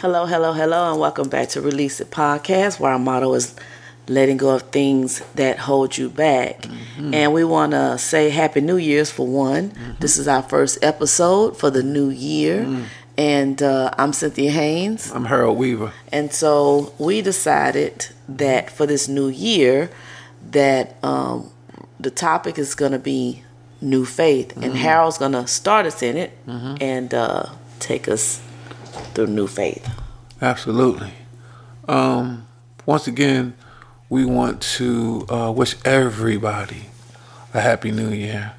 Hello, hello, hello, and welcome back to Release It Podcast, where our motto is letting go of things that hold you back. Mm-hmm. And we want to say Happy New Year's for one. Mm-hmm. This is our first episode for the new year. Mm. And uh, I'm Cynthia Haynes. I'm Harold Weaver. And so we decided that for this new year, that um, the topic is going to be new faith. Mm-hmm. And Harold's going to start us in it mm-hmm. and uh, take us through new faith. Absolutely. Um, once again, we want to uh, wish everybody a happy new year.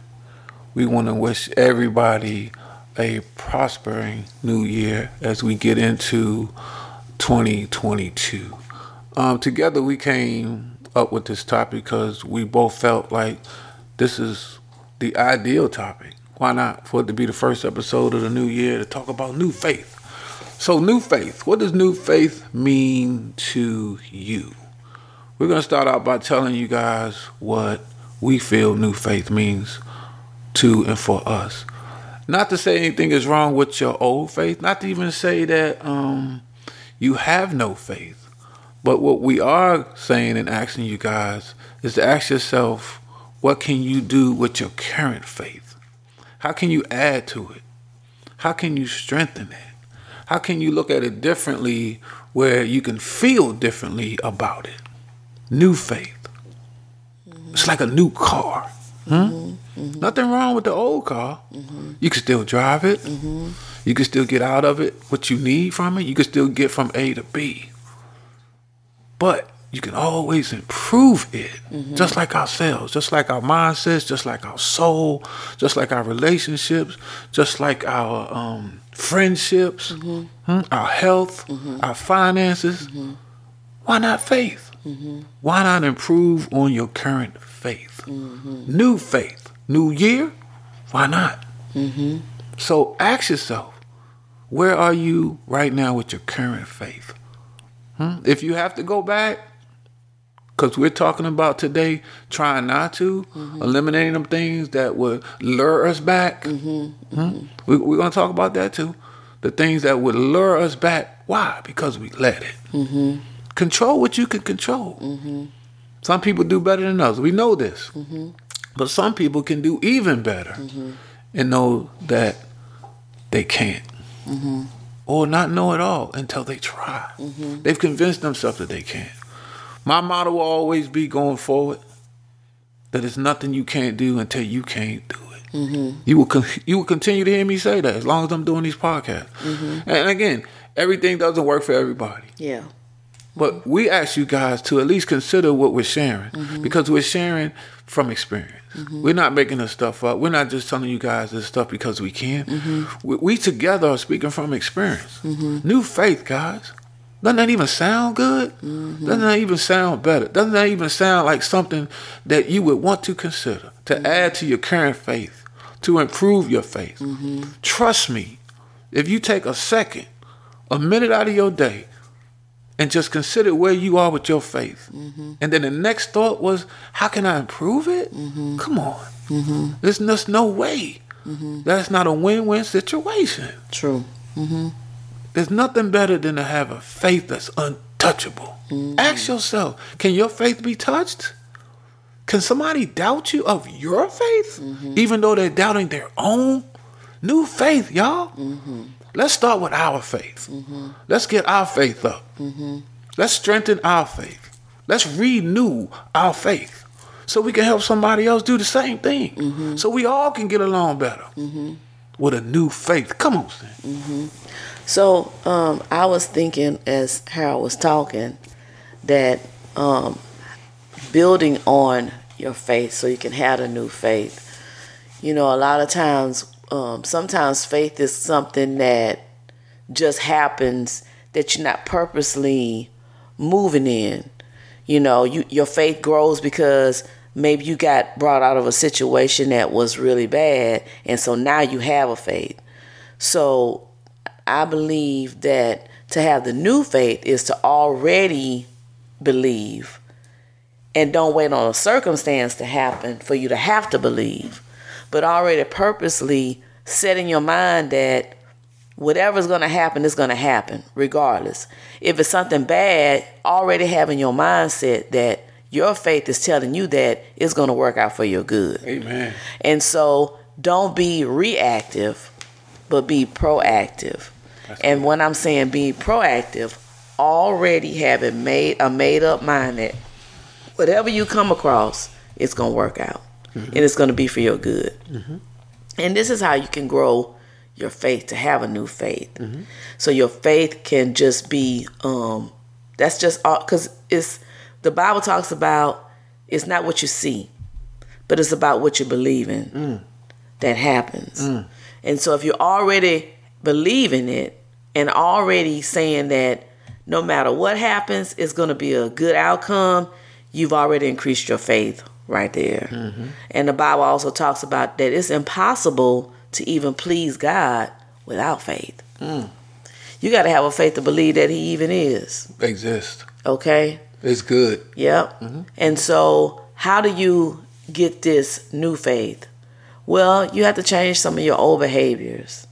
We want to wish everybody a prospering new year as we get into 2022. Um, together, we came up with this topic because we both felt like this is the ideal topic. Why not for it to be the first episode of the new year to talk about new faith? So, new faith. What does new faith mean to you? We're going to start out by telling you guys what we feel new faith means to and for us. Not to say anything is wrong with your old faith, not to even say that um, you have no faith. But what we are saying and asking you guys is to ask yourself, what can you do with your current faith? How can you add to it? How can you strengthen it? How can you look at it differently where you can feel differently about it? New faith. Mm-hmm. It's like a new car. Hmm? Mm-hmm. Mm-hmm. Nothing wrong with the old car. Mm-hmm. You can still drive it. Mm-hmm. You can still get out of it what you need from it. You can still get from A to B. But you can always improve it, mm-hmm. just like ourselves, just like our mindsets, just like our soul, just like our relationships, just like our um, friendships, mm-hmm. Hmm, our health, mm-hmm. our finances. Why not faith? Why not improve on your current faith? New faith, new year. Why not? So ask yourself, where are you right now with your current faith? Hmm? If you have to go back, because we're talking about today trying not to, mm-hmm. eliminating them things that would lure us back. Mm-hmm. Mm-hmm. We, we're going to talk about that too. The things that would lure us back. Why? Because we let it. Mm-hmm. Control what you can control. Mm-hmm. Some people do better than others. We know this. Mm-hmm. But some people can do even better and know that they can't. Or not know at all until they try. They've convinced themselves that they can't. My motto will always be going forward that it's nothing you can't do until you can't do it. Mm-hmm. You will con- you will continue to hear me say that as long as I'm doing these podcasts. Mm-hmm. And again, everything doesn't work for everybody. Yeah. But we ask you guys to at least consider what we're sharing mm-hmm. because we're sharing from experience. Mm-hmm. We're not making this stuff up. We're not just telling you guys this stuff because we can. Mm-hmm. We, we, together are speaking from experience. Mm-hmm. New faith, guys. Doesn't that even sound good? Mm-hmm. Doesn't that even sound better? Doesn't that even sound like something that you would want to consider to mm-hmm. add to your current faith, to improve your faith? Mm-hmm. Trust me, if you take a second, a minute out of your day, and just consider where you are with your faith, mm-hmm. and then the next thought was, how can I improve it? Mm-hmm. Come on, mm-hmm. there's just no way. That's not a win-win situation. True. There's nothing better than to have a faith that's untouchable. Mm-hmm. Ask yourself, can your faith be touched? Can somebody doubt you of your faith, mm-hmm. even though they're doubting their own? New faith, y'all. Mm-hmm. Let's start with our faith. Mm-hmm. Let's get our faith up. Mm-hmm. Let's strengthen our faith. Let's renew our faith so we can help somebody else do the same thing. Mm-hmm. So we all can get along better with a new faith. Come on, Sam. So um, I was thinking as Harold was talking that um, building on your faith so you can have a new faith. You know, a lot of times, um, sometimes faith is something that just happens that you're not purposely moving in. You know, you your faith grows because maybe you got brought out of a situation that was really bad, and so now you have a faith. So I believe that to have the new faith is to already believe and don't wait on a circumstance to happen for you to have to believe, but already purposely set in your mind that whatever's going to happen is going to happen regardless. If it's something bad, already having your mindset that your faith is telling you that it's going to work out for your good. Amen. And so don't be reactive, but be proactive. That's and when I'm saying being proactive, already having made a made up mind that whatever you come across, it's going to work out. Mm-hmm. And it's going to be for your good. Mm-hmm. And this is how you can grow your faith to have a new faith. Mm-hmm. So your faith can just be um that's just all cuz it's the Bible talks about it's not what you see, but it's about what you believe in mm. that happens. Mm. And so if you're already believing it and already saying that no matter what happens, it's going to be a good outcome, you've already increased your faith right there. Mm-hmm. And the Bible also talks about that it's impossible to even please God without faith. Mm. You got to have a faith to believe that He even is. Exist. Okay? It's good. Yep. Mm-hmm. And so, how do you get this new faith? Well, you have to change some of your old behaviors.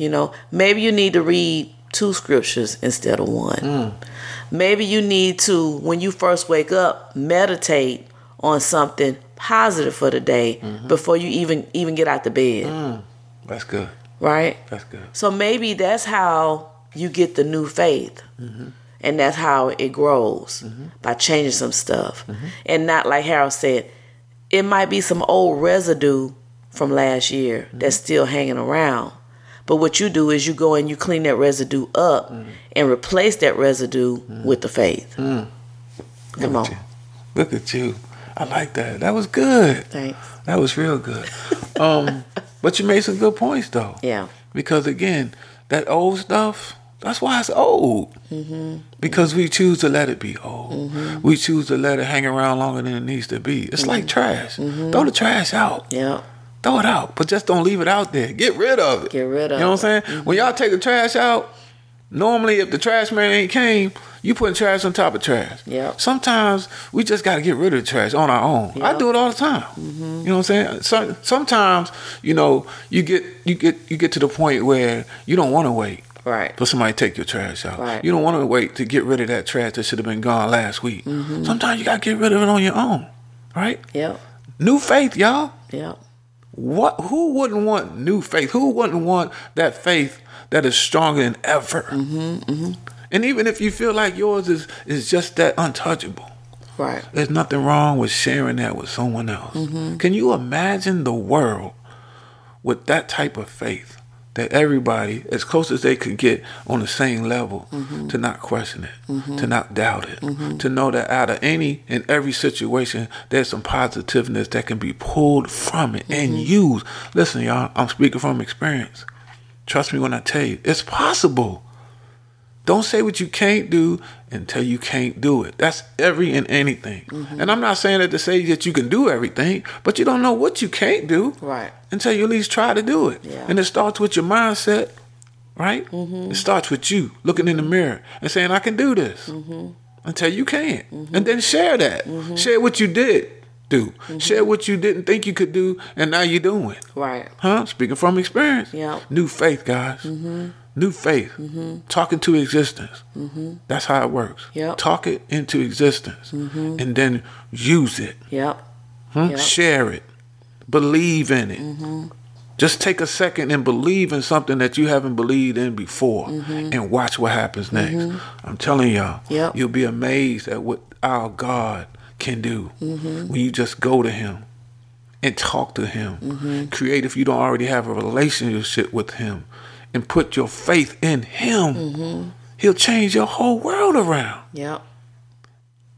You know, maybe you need to read two scriptures instead of one. Mm. Maybe you need to, when you first wake up, meditate on something positive for the day mm-hmm. before you even even get out the bed. Mm. That's good. Right? That's good. So maybe that's how you get the new faith. Mm-hmm. And that's how it grows mm-hmm. by changing some stuff. And not like Harold said, it might be some old residue from last year that's still hanging around. But what you do is you go and you clean that residue up mm. and replace that residue mm. with the faith. Mm. Come Look on. at you. Look at you. I like that. That was good. Thanks. That was real good. Um, but you made some good points though. Yeah. Because again, that old stuff, that's why it's old. Mm-hmm. Because we choose to let it be old. Mm-hmm. We choose to let it hang around longer than it needs to be. It's like mm-hmm. trash. Throw the trash out. Yeah. Throw it out. But just don't leave it out there. Get rid of it. Get rid of it. You know what. I'm saying? When y'all take the trash out, normally if the trash man ain't came, you putting trash on top of trash. Yep. Sometimes we just got to get rid of the trash on our own. I do it all the time. You know what I'm saying? So, sometimes you know you get you get you get to the point where you don't want to wait Right. for somebody to take your trash out. Right. You don't want to wait to get rid of that trash that should have been gone last week. Mm-hmm. Sometimes you got to get rid of it on your own. Right? Yep. New faith, y'all. Yep. What? Who wouldn't want new faith? Who wouldn't want that faith that is stronger than ever? Mm-hmm, And even if you feel like yours is is just that untouchable, Right. there's nothing wrong with sharing that with someone else. Mm-hmm. Can you imagine the world with that type of faith? That everybody, as close as they could get on the same level, Mm-hmm. to not question it, to not doubt it, to know that out of any and every situation, there's some positiveness that can be pulled from it and Mm-hmm. used. Listen, y'all, I'm speaking from experience. Trust me when I tell you, it's possible. Don't say what you can't do until you can't do it. That's every and anything. Mm-hmm. And I'm not saying that to say that you can do everything, but you don't know what you can't do Right. until you at least try to do it. Yeah. And it starts with your mindset, right? Mm-hmm. It starts with you looking in the mm-hmm. mirror and saying, I can do this mm-hmm. until you can't. And then share that. Share what you did do. Share what you didn't think you could do and now you're doing. it, Right. Huh? Speaking from experience. Yeah. New faith, guys. New faith. Mm-hmm. Talk into existence. Mm-hmm. That's how it works. Yep. Talk it into existence. Mm-hmm. And then use it. Yep. Huh? Yep. Share it. Believe in it. Just take a second and believe in something that you haven't believed in before and watch what happens next. I'm telling y'all, Yep. you'll be amazed at what our God can do when you just go to Him and talk to Him. Create, if you don't already have a relationship with Him, and put your faith in Him. Mm-hmm. He'll change your whole world around Yep.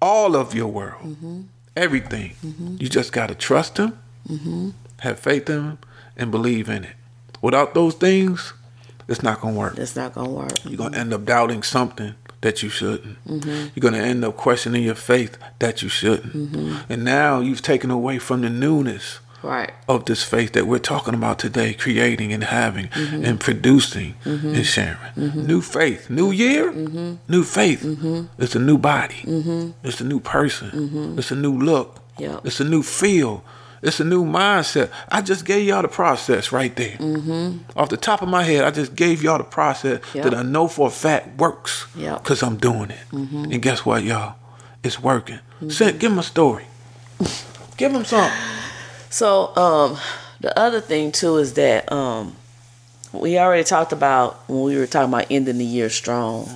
all of your world, mm-hmm. everything. Mm-hmm. You just got to trust Him, have faith in Him, and believe in it. Without those things, it's not going to work. It's not gonna work. You're going to end up doubting something that you shouldn't. You're going to end up questioning your faith that you shouldn't. And now you've taken away from the newness Right. of this faith that we're talking about today, creating and having mm-hmm. and producing mm-hmm. and sharing. Mm-hmm. New faith, new year, new faith. It's a new body. It's a new person. It's a new look. Yep. It's a new feel. It's a new mindset. I just gave y'all the process right there. Mm-hmm. Off the top of my head, I just gave y'all the process Yep. that I know for a fact works. Yep. Because I'm doing it. And guess what, y'all? It's working. Send, give him a story. give him something. So, um, the other thing too is that um, we already talked about when we were talking about ending the year strong.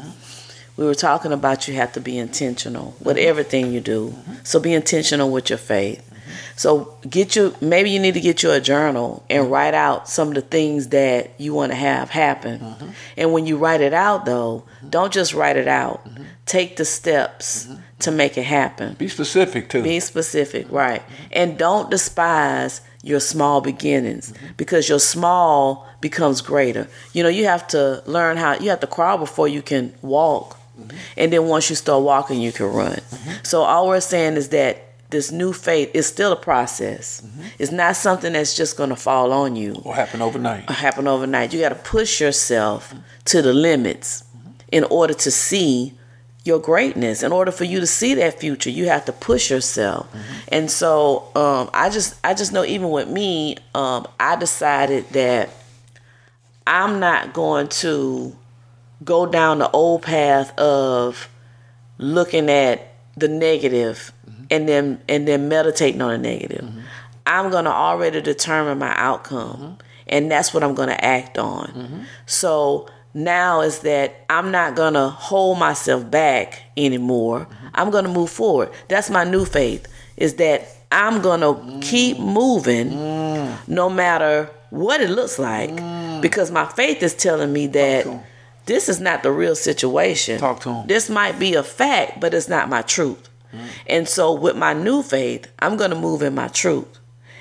We were talking about you have to be intentional with everything you do. So be intentional with your faith. So get you maybe you need to get you a journal and mm-hmm. write out some of the things that you want to have happen. Mm-hmm. And when you write it out though, mm-hmm. don't just write it out. Take the steps to make it happen. Be specific, too. Be specific, right. And don't despise your small beginnings because your small becomes greater. You know, you have to learn how, you have to crawl before you can walk. And then once you start walking, you can run. So all we're saying is that this new faith is still a process. It's not something that's just going to fall on you What happened overnight? It happen overnight. You got to push yourself to the limits in order to see your greatness. In order for you to see that future, you have to push yourself. And so, um, I just, I just know even with me, um, I decided that I'm not going to go down the old path of looking at the negative mm-hmm. and then and then meditating on the negative. Mm-hmm. I'm gonna already determine my outcome, mm-hmm. and that's what I'm gonna act on. So now is that I'm not gonna hold myself back anymore. I'm gonna move forward. That's my new faith. Is that I'm gonna mm. keep moving, mm. no matter what it looks like, mm. because my faith is telling me that to. This is not the real situation. Talk to 'em. This might be a fact, but it's not my truth. Mm-hmm. And so, with my new faith, I'm going to move in my truth.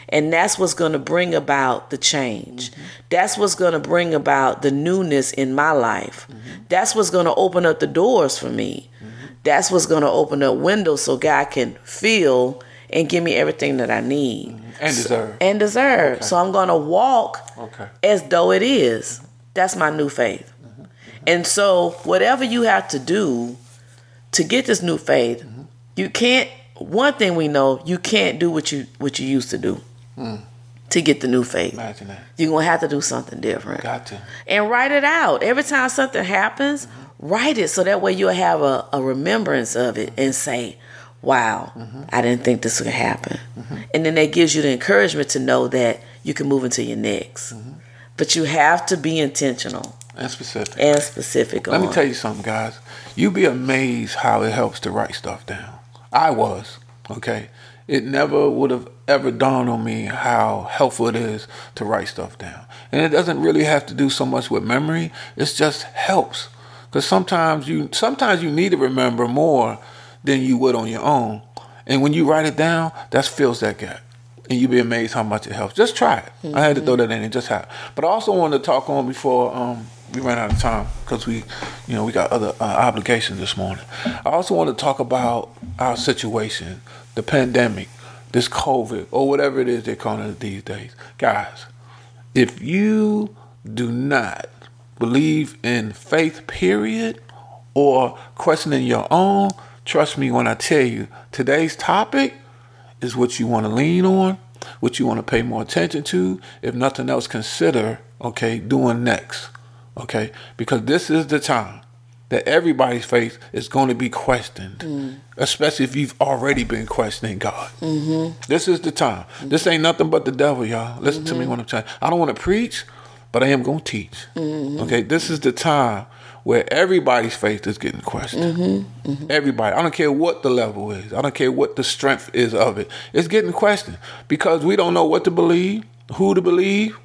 And that's what's going to bring about the change. Mm-hmm. That's what's going to bring about the newness in my life. Mm-hmm. That's what's going to open up the doors for me. That's what's going to open up windows so God can feel and give me everything that I need And deserve. and deserve. So I'm going to walk Okay. as though it is. That's my new faith. And so, whatever you have to do to get this new faith, mm-hmm. you can't. One thing we know, you can't do what you what you used to do mm. to get the new faith. Imagine that. You're gonna have to do something different Got to. and write it out. Every time something happens, mm-hmm. write it so that way you'll have a, a remembrance of it and say, Wow, mm-hmm. I didn't think this would happen. And then that gives you the encouragement to know that you can move into your next. But you have to be intentional And specific. and specific Let on me tell you something, guys. You'd be amazed how it helps to write stuff down. I was, okay? It never would have ever dawned on me how helpful it is to write stuff down. And it doesn't really have to do so much with memory. It just helps. Because sometimes you sometimes you need to remember more than you would on your own. And when you write it down, that fills that gap. And you'd be amazed how much it helps. Just try it. I had to throw that in. It just happened. But I also wanted to talk on before um, we ran out of time because we, you know, we got other uh, obligations this morning. I also want to talk about our situation, the pandemic, this COVID, or whatever it is they're calling it these days. Guys, if you do not believe in faith, period, or questioning your own, trust me when I tell you, today's topic is what you want to lean on, what you want to pay more attention to. If nothing else, consider, okay, doing next, okay? Because this is the time that everybody's faith is going to be questioned, mm. especially if you've already been questioning God. Mm-hmm. This is the time. Mm-hmm. This ain't nothing but the devil, y'all. Listen to me mm-hmm. when I'm telling I don't want to preach, but I am going to teach. Okay, this is the time where everybody's faith is getting questioned. Everybody. I don't care what the level is. I don't care what the strength is of it. It's getting questioned because we don't know what to believe, who to believe,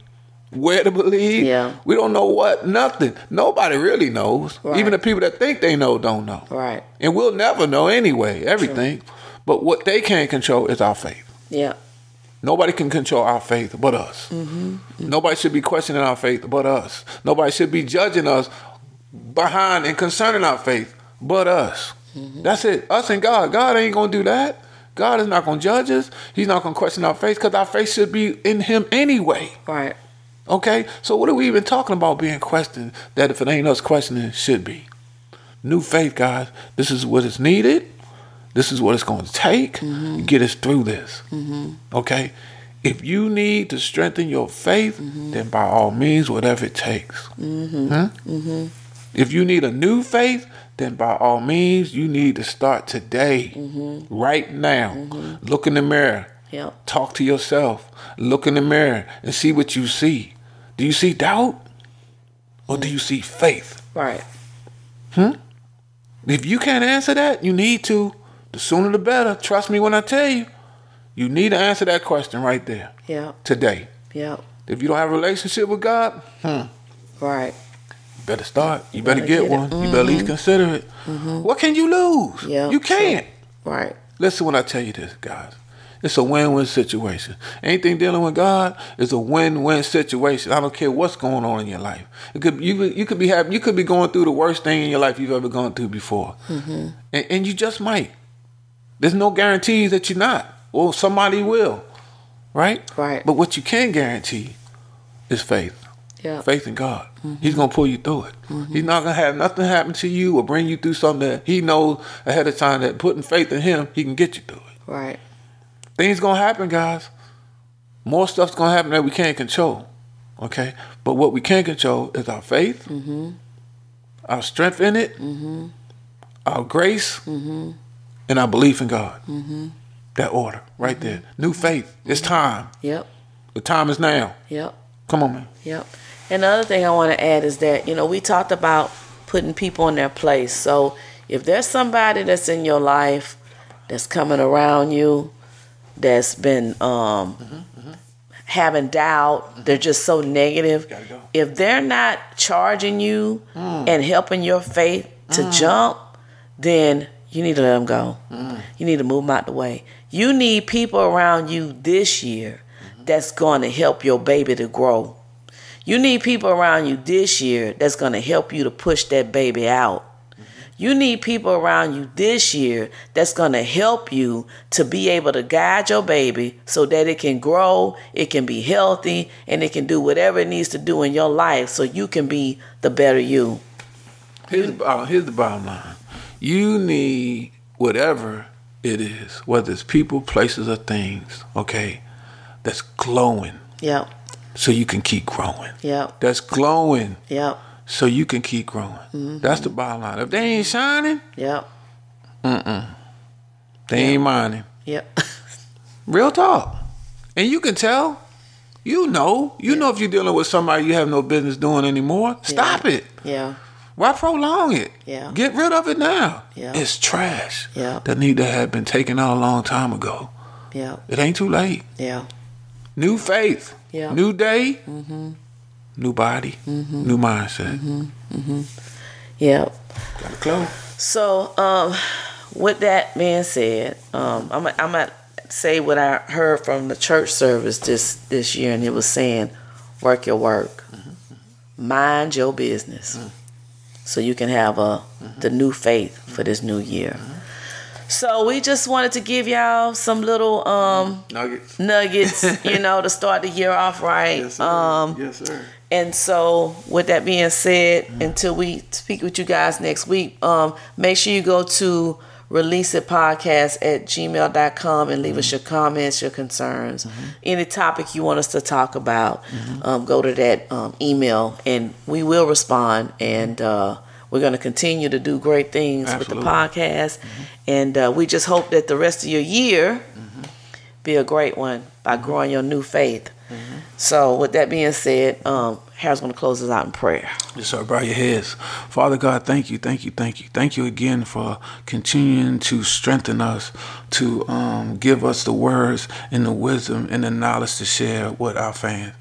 where to believe. Yeah. We don't know what, nothing. Nobody really knows. Right. Even the people that think they know don't know. Right. And we'll never know anyway, everything. But what they can't control is our faith. Yeah. Nobody can control our faith but us. Mm-hmm. Mm-hmm. Nobody should be questioning our faith but us. Nobody should be judging us behind and concerning our faith but us. Mm-hmm. That's it. Us and God. God ain't going to do that. God is not going to judge us. He's not going to question our faith because our faith should be in Him anyway. Right. Okay? So, what are we even talking about being questioned that if it ain't us questioning, it should be? New faith, guys. This is what is needed. This is what it's going to take to get us through this. Okay? If you need to strengthen your faith, then by all means, whatever it takes. Hmm? If you need a new faith, then by all means, you need to start today, right now. Look in the mirror. Yep. Talk to yourself. Look in the mirror and see what you see. Do you see doubt? Or do you see faith? Right. Hmm? If you can't answer that, you need to. The sooner the better. Trust me when I tell you. You need to answer that question right there Yeah. today. Yeah. If you don't have a relationship with God, hmm, Right. you better start. You better Better get, get one. You better at least consider it. What can you lose? Yeah, You can't. Right. Listen when I tell you this, guys. It's a win-win situation. Anything dealing with God is a win-win situation. I don't care what's going on in your life. It could you could- you could be having you could be going through the worst thing in your life you've ever gone through before, mm-hmm. and, and you just might. There's no guarantees that you're not, Well, somebody will, right? Right. But what you can guarantee is faith. Yeah. Faith in God. Mm-hmm. He's gonna pull you through it. Mm-hmm. He's not gonna have nothing happen to you or bring you through something that he knows ahead of time that putting faith in him, he can get you through it. Right. Things gonna happen, guys. More stuff's gonna happen that we can't control. Okay? But what we can control is our faith, mm-hmm. our strength in it, mm-hmm. our grace, mm-hmm. and our belief in God. That order right there. New faith. It's time. Yep. The time is now. Yep. Come on, man. Yep. And the other thing I want to add is that, you know, we talked about putting people in their place. So if there's somebody that's in your life that's coming around you that's been um, mm-hmm, mm-hmm. having doubt, mm-hmm. they're just so negative. Go. If they're not charging you mm. and helping your faith to mm. jump, then you need to let them go. Mm. You need to move them out the way. You need people around you this year that's going to help your baby to grow. You need people around you this year that's going to help you to push that baby out. You need people around you this year that's going to help you to be able to guide your baby so that it can grow, it can be healthy, and it can do whatever it needs to do in your life so you can be the better you. Here's the, bottom, here's the bottom line. You need whatever it is, whether it's people, places, or things, okay, that's glowing Yep, so you can keep growing. yep, That's glowing yep, so you can keep growing. That's the bottom line. If they ain't shining, yep, Mm-mm. they ain't mining. yep. Real talk. And you can tell. You know. You know if you're dealing with somebody you have no business doing anymore. Stop it. yeah, Why prolong it? Yeah. Get rid of it now. Yeah. It's trash. Yeah. That need to have been taken out a long time ago. yep, It ain't too late. yeah, New faith. Yeah. New day. Mm-hmm. New body. New mindset. Mhm, mhm, yep. Gotta close. So, um, with that being said, um, I'm I'm gonna say what I heard from the church service this this year, and it was saying, "Work your work, mind your business, so you can have a the new faith for this new year." So we just wanted to give y'all some little um, Nuggets. nuggets, you know, to start the year off right. Yes, Um, yes, sir. And so, with that being said, until we speak with you guys next week, um, make sure you go to release it podcast at gmail.com and leave us your comments, your concerns, any topic you want us to talk about. Um, go to that um, email and we will respond. And uh, we're going to continue to do great things Absolutely. with the podcast. And uh, we just hope that the rest of your year be a great one by growing your new faith. So, with that being said, um, Harold's going to close us out in prayer. Yes, sir. Bow your heads. Father God, thank you, thank you, thank you. Thank you again for continuing to strengthen us, to um, give us the words and the wisdom and the knowledge to share with our fans.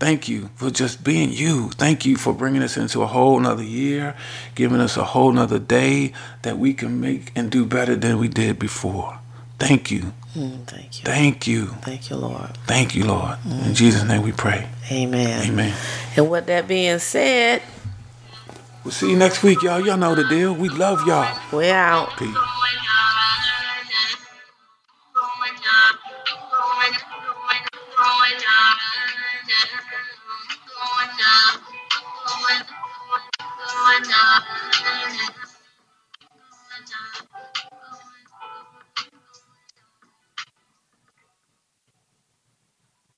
Thank you for just being you. Thank you for bringing us into a whole nother year, giving us a whole nother day that we can make and do better than we did before. Thank you. Mm, thank you. Thank you. Thank you, Lord. Thank you, Lord. In Jesus' name we pray. Amen. Amen. And with that being said, We'll see you next week, y'all. Y'all know the deal. We love y'all. we're out. Peace.